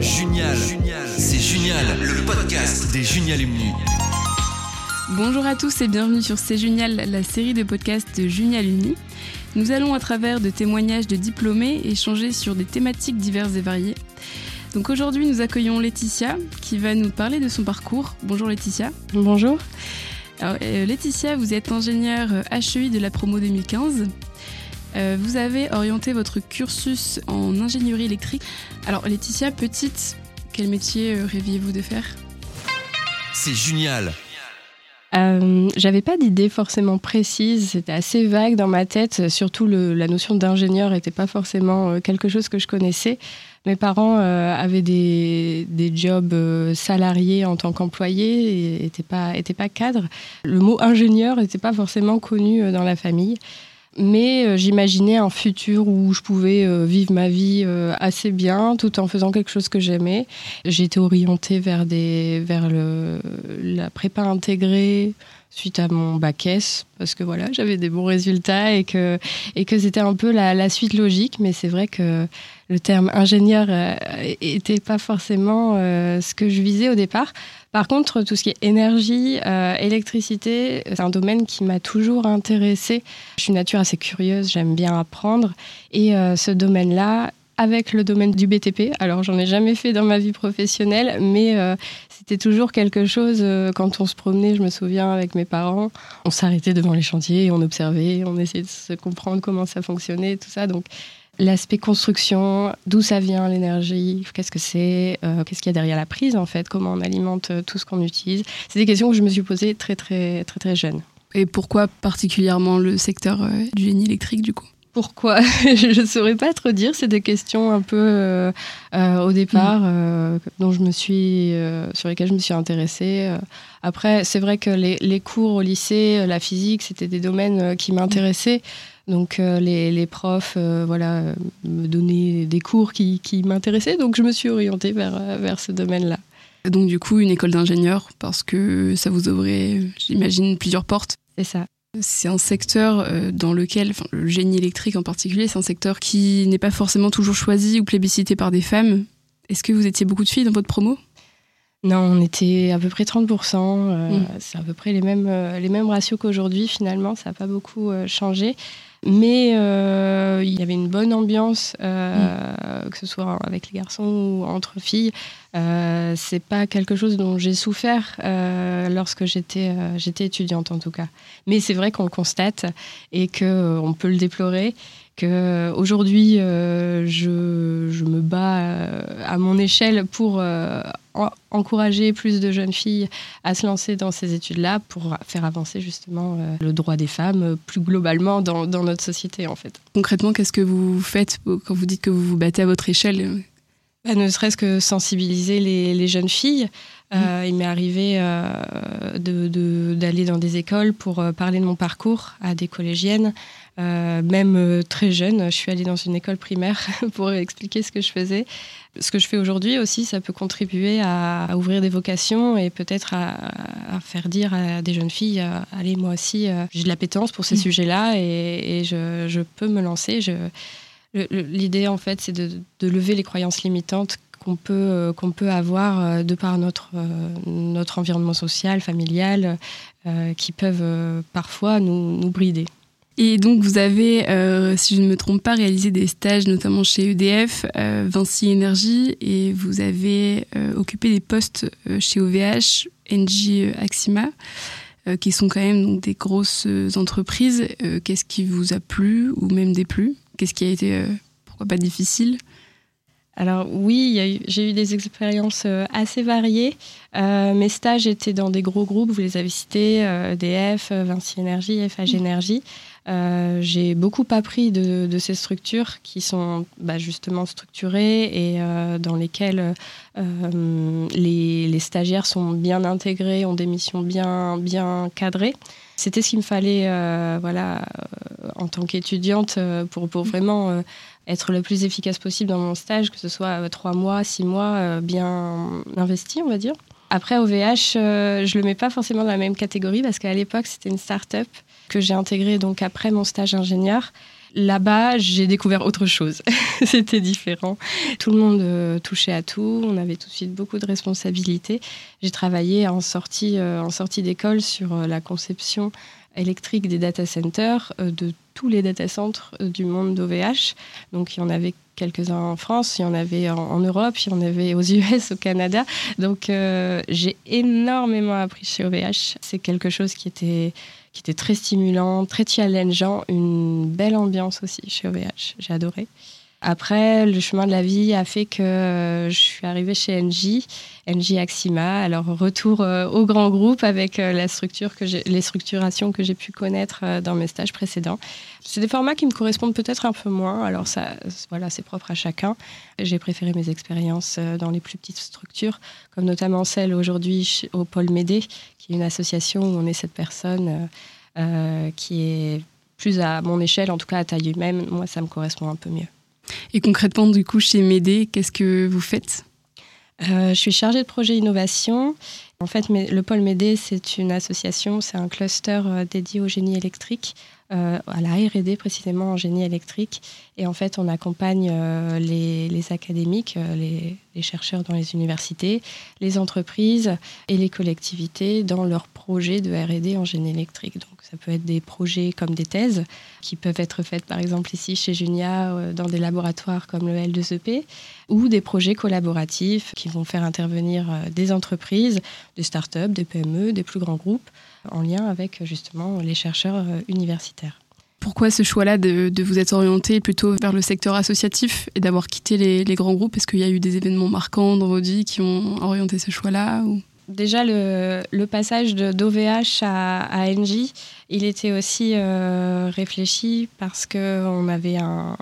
Junial, c'est génial, le podcast des Junialumni. Bonjour à tous et bienvenue sur C'est Génial, la série de podcasts de Junialumni. Nous allons à travers de témoignages de diplômés échanger sur des thématiques diverses et variées. Donc aujourd'hui, nous accueillons Laetitia qui va nous parler de son parcours. Bonjour Laetitia. Bonjour. Alors, euh, Laetitia, vous êtes ingénieure HEI de la promo 2015. Euh, vous avez orienté votre cursus en ingénierie électrique. Alors Laetitia, petite, quel métier euh, rêviez-vous de faire? C'est génial. Euh, J'avais pas d'idée forcément précise, c'était assez vague dans ma tête. Surtout le, la notion d'ingénieur n'était pas forcément euh, quelque chose que je connaissais. Mes parents euh, avaient des, des jobs euh, salariés en tant qu'employés et n'étaient pas, étaient pas cadres. Le mot ingénieur n'était pas forcément connu euh, dans la famille. Mais euh, j'imaginais un futur où je pouvais euh, vivre ma vie euh, assez bien tout en faisant quelque chose que j'aimais. J'ai été orientée vers, des, vers le, la prépa intégrée suite à mon bac S parce que voilà j'avais des bons résultats et que, et que c'était un peu la, suite logique. Mais c'est vrai que le terme ingénieur n'était pas forcément euh, ce que je visais au départ. Par contre, tout ce qui est énergie, euh, électricité, c'est un domaine qui m'a toujours intéressée. Je suis nature assez curieuse, j'aime bien apprendre. Et euh, ce domaine-là, avec le domaine du BTP, alors j'en ai jamais fait dans ma vie professionnelle, mais euh, c'était toujours quelque chose, euh, quand on se promenait, je me souviens, avec mes parents, on s'arrêtait devant les chantiers, on observait, on essayait de se comprendre comment ça fonctionnait, tout ça. Donc l'aspect construction, d'où ça vient l'énergie, qu'est-ce que c'est, euh, qu'est-ce qu'il y a derrière la prise en fait, comment on alimente euh, tout ce qu'on utilise. C'est des questions que je me suis posées très très très très jeune. Et pourquoi particulièrement le secteur du génie électrique du coup? Pourquoi Je ne saurais pas trop dire. C'est des questions un peu euh, euh, au départ euh, dont je me suis, sur lesquelles je me suis intéressée. Après, c'est vrai que les, les cours au lycée, la physique, c'était des domaines qui m'intéressaient. Donc les, les profs, voilà, me donnaient des cours qui, qui m'intéressaient. Donc je me suis orientée vers, vers ce domaine-là. Donc du coup, une école d'ingénieur parce que ça vous ouvrait, j'imagine, plusieurs portes. C'est ça. C'est un secteur euh, dans lequel, enfin, le génie électrique en particulier, c'est un secteur qui n'est pas forcément toujours choisi ou plébiscité par des femmes. Est-ce que vous étiez beaucoup de filles dans votre promo? Non, on était à peu près 30%. euh, Mm. C'est à peu près les mêmes, euh, les mêmes ratios qu'aujourd'hui, finalement. Ça n'a pas beaucoup euh, changé. Mais euh, il y avait une bonne ambiance, euh, que ce soit avec les garçons ou entre filles. Euh, c'est pas quelque chose dont j'ai souffert euh, lorsque j'étais j'étais étudiante, en tout cas. Mais c'est vrai qu'on le constate et qu'on peut le déplorer. Que aujourd'hui, je, je me bats à mon échelle pour encourager plus de jeunes filles à se lancer dans ces études-là pour faire avancer justement euh, le droit des femmes euh, plus globalement dans, dans notre société en fait. Concrètement, qu'est-ce que vous faites quand vous dites que vous vous battez à votre échelle? Bah, ne serait-ce que sensibiliser les, les jeunes filles. Euh, Il m'est arrivé euh, de- de- d'aller dans des écoles pour euh, parler de mon parcours à des collégiennes, euh, même très jeune. Je suis allée dans une école primaire pour expliquer ce que je faisais. Ce que je fais aujourd'hui aussi, ça peut contribuer à, à ouvrir des vocations et peut-être à, à faire dire à des jeunes filles, allez, moi aussi, j'ai de l'appétence pour ces Mm. sujets-là et, et je, je peux me lancer. Je, L'idée, en fait, c'est de, lever les croyances limitantes qu'on peut, euh, peut avoir euh, de par notre, euh, notre environnement social, familial, qui peuvent parfois nous, nous brider. Et donc, vous avez, si je ne me trompe pas, réalisé des stages, notamment chez EDF, Vinci Énergie, et vous avez occupé des postes chez OVH, euh, Axima, qui sont quand même donc, des grosses entreprises. Qu'est-ce qui vous a plu ou même déplu? Qu'est-ce qui a été, euh, pourquoi pas, difficile? Alors oui, j'ai eu des expériences euh, assez variées. Euh, mes stages étaient dans des gros groupes, vous les avez cités, euh, EDF, euh, Vinci Énergie, FH Énergie. Euh, j'ai beaucoup appris de, de ces structures qui sont bah, justement structurées et euh, dans lesquelles euh, les, les stagiaires sont bien intégrés, ont des missions bien, bien cadrées. C'était ce qu'il me fallait voilà, en tant qu'étudiante pour, pour vraiment euh, être le plus efficace possible dans mon stage, que ce soit trois mois, six mois, bien investi, on va dire. Après, OVH, euh, je le mets pas forcément dans la même catégorie parce qu'à l'époque, c'était une start-up que j'ai intégrée donc après mon stage ingénieur. Là-bas, j'ai découvert autre chose. C'était différent. Tout le monde euh, touchait à tout. On avait tout de suite beaucoup de responsabilités. J'ai travaillé en sortie, euh, en sortie d'école sur la conception électrique des data centers de tous les data centers du monde d'OVH. Donc, il y en avait quelques-uns en France, il y en avait en, Europe, il y en avait aux US, au Canada. Donc, j'ai énormément appris chez OVH. C'est quelque chose qui était qui était très stimulant, très challengeant, une belle ambiance aussi chez OVH. J'ai adoré. Après, le chemin de la vie a fait que euh, je suis arrivée chez NJ, NJ Axima. Alors, retour euh, au grand groupe avec euh, la structure que les structurations que j'ai pu connaître dans mes stages précédents. C'est des formats qui me correspondent peut-être un peu moins. Alors, ça, voilà, c'est propre à chacun. J'ai préféré mes expériences dans les plus petites structures, comme notamment celle aujourd'hui au Pôle Médé, qui est une association où on est cette personne qui est plus à mon échelle, en tout cas à taille humaine. Moi, ça me correspond un peu mieux. Et concrètement, du coup, chez Médé, qu'est-ce que vous faites? Euh, Je suis chargée de projet innovation. En fait, le pôle Médé, c'est une association, c'est un cluster euh, dédié au génie électrique, euh, à la R&D précisément en génie électrique. Et en fait, on accompagne les, académiques, les, les, chercheurs dans les universités, les entreprises et les collectivités dans leurs projets de R&D en génie électrique. Donc, ça peut être des projets comme des thèses qui peuvent être faites par exemple ici chez Junia euh, dans des laboratoires comme le L2EP ou des projets collaboratifs qui vont faire intervenir euh, des entreprises, des startups, des PME, des plus grands groupes en lien avec justement les chercheurs euh, universitaires. Pourquoi ce choix-là de, vous être orienté plutôt vers le secteur associatif et d'avoir quitté les, grands groupes? Est-ce qu'il y a eu des événements marquants dans votre vie qui ont orienté ce choix-là ou? Déjà le, passage d'OVH à, à, NJ, il était aussi euh, réfléchi parce qu'on avait un,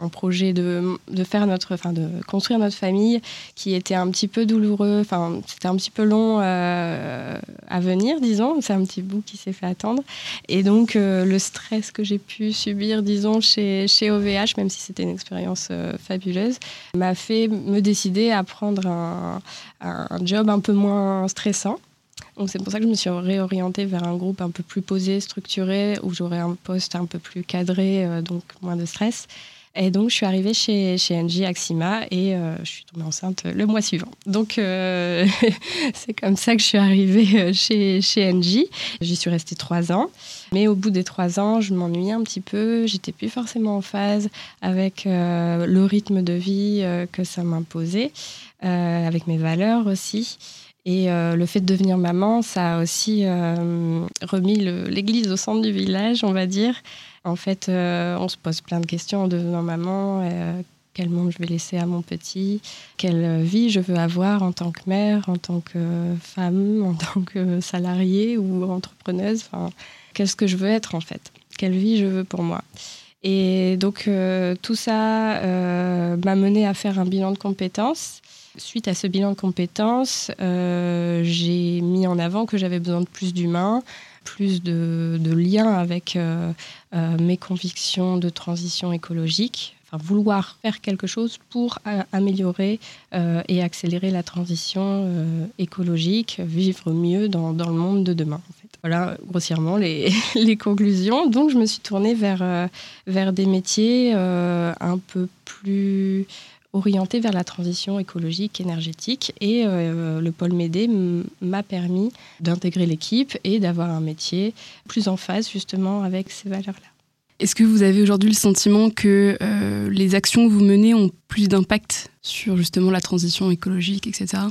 un projet de, de, faire notre, enfin de construire notre famille qui était un petit peu douloureux. Enfin, c'était un petit peu long euh, à venir, disons. C'est un petit bout qui s'est fait attendre. Et donc, euh, le stress que j'ai pu subir, disons, chez, chez OVH, même si c'était une expérience euh, fabuleuse, m'a fait me décider à prendre un, un job un peu moins stressant. C'est pour ça que je me suis réorientée vers un groupe un peu plus posé, structuré, où j'aurais un poste un peu plus cadré, donc moins de stress. Et donc, je suis arrivée chez, chez NJ Axima et euh, je suis tombée enceinte le mois suivant. Donc, euh, c'est comme ça que je suis arrivée euh, chez, chez NJ. J'y suis restée trois ans. Mais au bout des trois ans, je m'ennuyais un petit peu. J'étais plus forcément en phase avec le rythme de vie que ça m'imposait, avec mes valeurs aussi. Et le fait de devenir maman, ça a aussi remis l'église au centre du village, on va dire. En fait, euh, on se pose plein de questions en devenant maman. Euh, quel monde je vais laisser à mon petit Quelle vie je veux avoir en tant que mère, en tant que femme, en tant que salariée ou entrepreneuse enfin, Qu'est-ce que je veux être en fait? Quelle vie je veux pour moi? Et donc euh, tout ça m'a mené à faire un bilan de compétences. Suite à ce bilan de compétences, j'ai mis en avant que j'avais besoin de plus d'humains, plus de, de liens avec euh, euh, mes convictions de transition écologique, enfin, vouloir faire quelque chose pour euh, améliorer et accélérer la transition écologique, vivre mieux dans, le monde de demain. Voilà grossièrement les, conclusions. Donc je me suis tournée vers des métiers un peu plus orienté vers la transition écologique, énergétique. Et euh, le pôle Médé m'a permis d'intégrer l'équipe et d'avoir un métier plus en phase justement avec ces valeurs-là. Est-ce que vous avez aujourd'hui le sentiment que euh, les actions que vous menez ont plus d'impact sur justement la transition écologique, etc.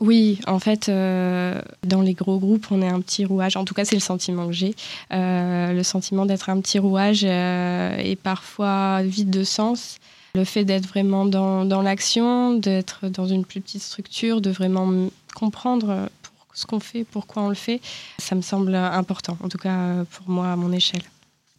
Oui, en fait, euh, dans les gros groupes, on est un petit rouage. En tout cas, c'est le sentiment que j'ai. le sentiment d'être un petit rouage est parfois vide de sens. Le fait d'être vraiment dans, dans l'action, d'être dans une plus petite structure, de vraiment comprendre ce qu'on fait, pourquoi on le fait, ça me semble important, en tout cas pour moi à mon échelle.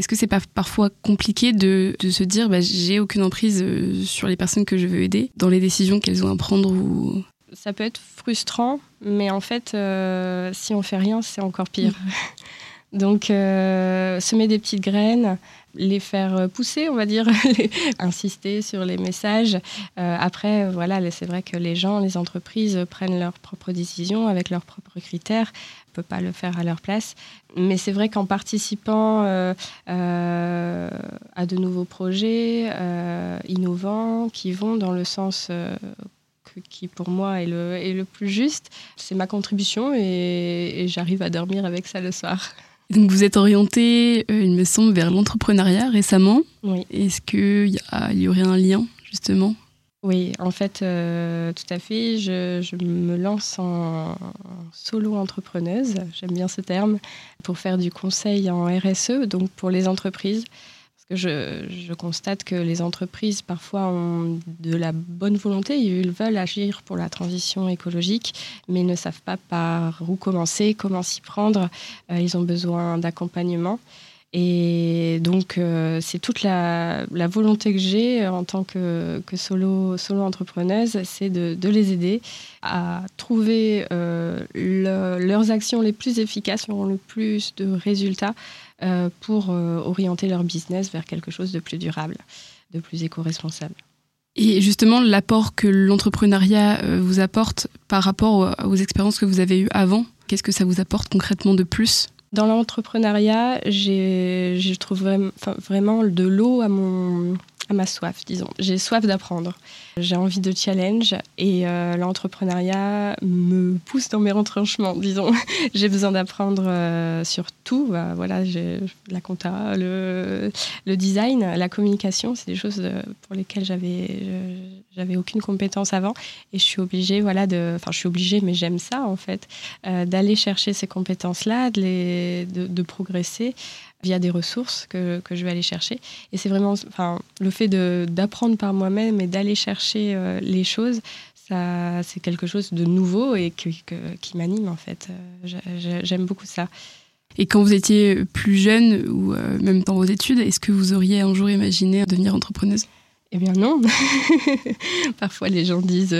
Est-ce que c'est pas parfois compliqué de, de se dire bah, j'ai aucune emprise euh, sur les personnes que je veux aider dans les décisions qu'elles ont à prendre ou... Ça peut être frustrant, mais en fait, euh, si on fait rien, c'est encore pire. Donc, euh, semer des petites graines, les faire pousser, on va dire, insister sur les messages. Euh, après, voilà, c'est vrai que les gens, les entreprises prennent leurs propres décisions avec leurs propres critères. ne peut pas le faire à leur place. Mais c'est vrai qu'en participant euh, euh, à de nouveaux projets innovants qui vont dans le sens qui pour moi est le, est le plus juste, c'est ma contribution et, j'arrive à dormir avec ça le soir. Donc vous êtes orienté, il me semble, vers l'entrepreneuriat récemment. Oui. Est-ce qu'il y, y aurait un lien justement? Oui, en fait, euh, tout à fait. Je, me lance en, solo entrepreneuse, j'aime bien ce terme, pour faire du conseil en RSE, donc pour les entreprises. Je, constate que les entreprises, parfois, ont de la bonne volonté, ils veulent agir pour la transition écologique, mais ne savent pas par où commencer, comment s'y prendre. Euh, ils ont besoin d'accompagnement. Et donc, euh, c'est toute la, volonté que j'ai en tant que, solo, entrepreneuse, c'est de, les aider à trouver euh, leurs actions les plus efficaces, qui auront le plus de résultats euh, pour orienter leur business vers quelque chose de plus durable, de plus éco-responsable. Et justement, l'apport que l'entrepreneuriat vous apporte par rapport aux expériences que vous avez eues avant, qu'est-ce que ça vous apporte concrètement de plus? Dans l'entrepreneuriat, je trouve vraiment de l'eau à mon, ma soif, disons. J'ai soif d'apprendre. J'ai envie de challenge et euh, l'entrepreneuriat me pousse dans mes retranchements, disons. j'ai besoin d'apprendre euh, sur tout. Bah, voilà, j'ai la compta, le, design, la communication, c'est des choses euh, pour lesquelles j'avais aucune compétence avant et je suis obligée, voilà, de, enfin je suis obligée, mais j'aime ça en fait, d'aller chercher ces compétences-là, de, les, de progresser via des ressources que, que, je vais aller chercher. Et c'est vraiment enfin, le fait d'apprendre par moi-même et d'aller chercher euh, les choses, ça, c'est quelque chose de nouveau et qui m'anime en fait. Euh, j'aime beaucoup ça. Et quand vous étiez plus jeune ou euh, même dans vos études, est-ce que vous auriez un jour imaginé devenir entrepreneuse? Eh bien non. Parfois les gens disent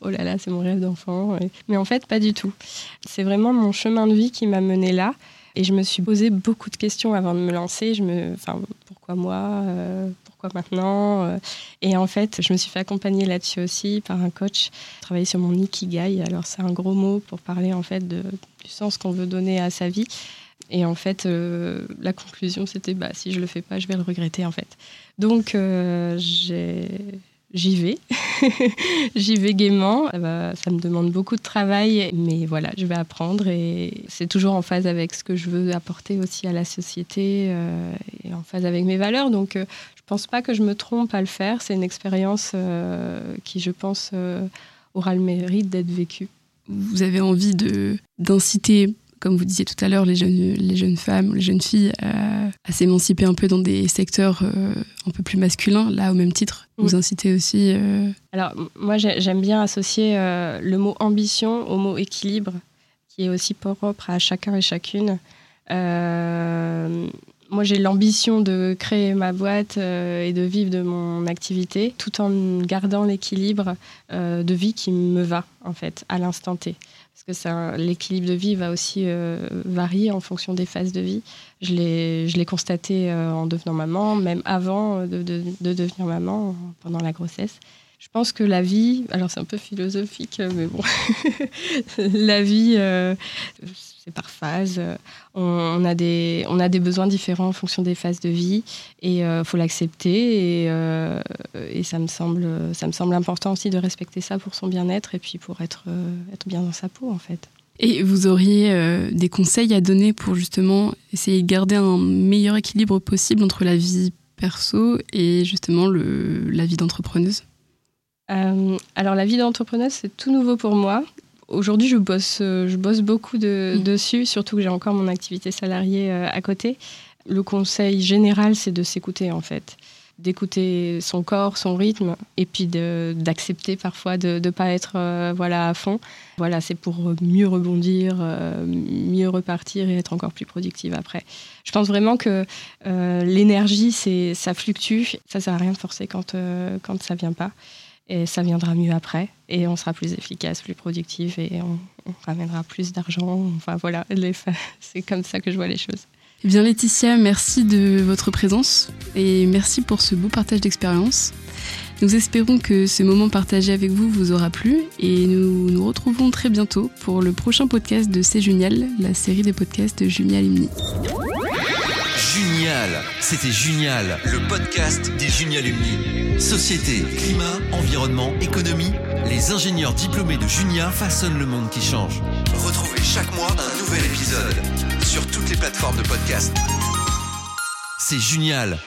oh là là c'est mon rêve d'enfant, mais en fait pas du tout. C'est vraiment mon chemin de vie qui m'a mené là. Et je me suis posé beaucoup de questions avant de me lancer. Je me, enfin, pourquoi moi euh, Pourquoi maintenant euh, Et en fait, je me suis fait accompagner là-dessus aussi par un coach. Travailler sur mon ikigai. Alors c'est un gros mot pour parler en fait du sens qu'on veut donner à sa vie. Et en fait, euh, la conclusion, c'était bah, si je le fais pas, je vais le regretter en fait. Donc, j'ai j'y vais. j'y vais gaiement. Ça, me demande beaucoup de travail, mais voilà, je vais apprendre et c'est toujours en phase avec ce que je veux apporter aussi à la société euh, et en phase avec mes valeurs. Donc, euh, je pense pas que je me trompe à le faire. C'est une expérience euh, qui, je pense, aura le mérite d'être vécue. Vous avez envie de d'inciter comme vous disiez tout à l'heure, les jeunes, les jeunes femmes, les jeunes filles à, s'émanciper un peu dans des secteurs euh, un peu plus masculins. Là, au même titre, vous incitez aussi. Euh, Alors, moi, j'aime bien associer euh, le mot ambition au mot équilibre, qui est aussi propre à chacun et chacune. moi, j'ai l'ambition de créer ma boîte et de vivre de mon activité, tout en gardant l'équilibre de vie qui me va, en fait, à l'instant T parce que l'équilibre de vie va aussi euh, varier en fonction des phases de vie. Je l'ai constaté euh, en devenant maman, même avant de, devenir maman, pendant la grossesse. Je pense que la vie, alors c'est un peu philosophique, mais bon, la vie, euh, c'est par phase. On, a des, on a des besoins différents en fonction des phases de vie et il faut l'accepter. Et, et, ça, me semble, ça me semble important aussi de respecter ça pour son bien-être et puis pour être, être bien dans sa peau en fait. Et vous auriez des conseils à donner pour justement essayer de garder un meilleur équilibre possible entre la vie perso et justement le, la vie d'entrepreneuse? Euh, alors la vie d'entrepreneuse, c'est tout nouveau pour moi. Aujourd'hui, je bosse, euh, je bosse beaucoup de, mm. dessus, surtout que j'ai encore mon activité salariée euh, à côté. Le conseil général, c'est de s'écouter en fait d'écouter son corps, son rythme, et puis d'accepter parfois de ne pas être voilà, à fond. Voilà, c'est pour mieux rebondir, mieux repartir et être encore plus productive après. Je pense vraiment que l'énergie, ça fluctue. Ça sert à rien de forcer quand, quand ça vient pas et ça viendra mieux après et on sera plus efficace, plus productif et on, ramènera plus d'argent. Enfin voilà, c'est comme ça que je vois les choses. Eh bien Laetitia, merci de votre présence et merci pour ce beau partage d'expérience. Nous espérons que ce moment partagé avec vous vous aura plu et nous nous retrouvons très bientôt pour le prochain podcast de C'est Junial, la série des podcasts de Junial Imni. C'était Junial, le podcast des Junialumni. Société, climat, environnement, économie, les ingénieurs diplômés de Junia façonnent le monde qui change. Retrouvez chaque mois un nouvel épisode sur toutes les plateformes de podcast. C'est Junial,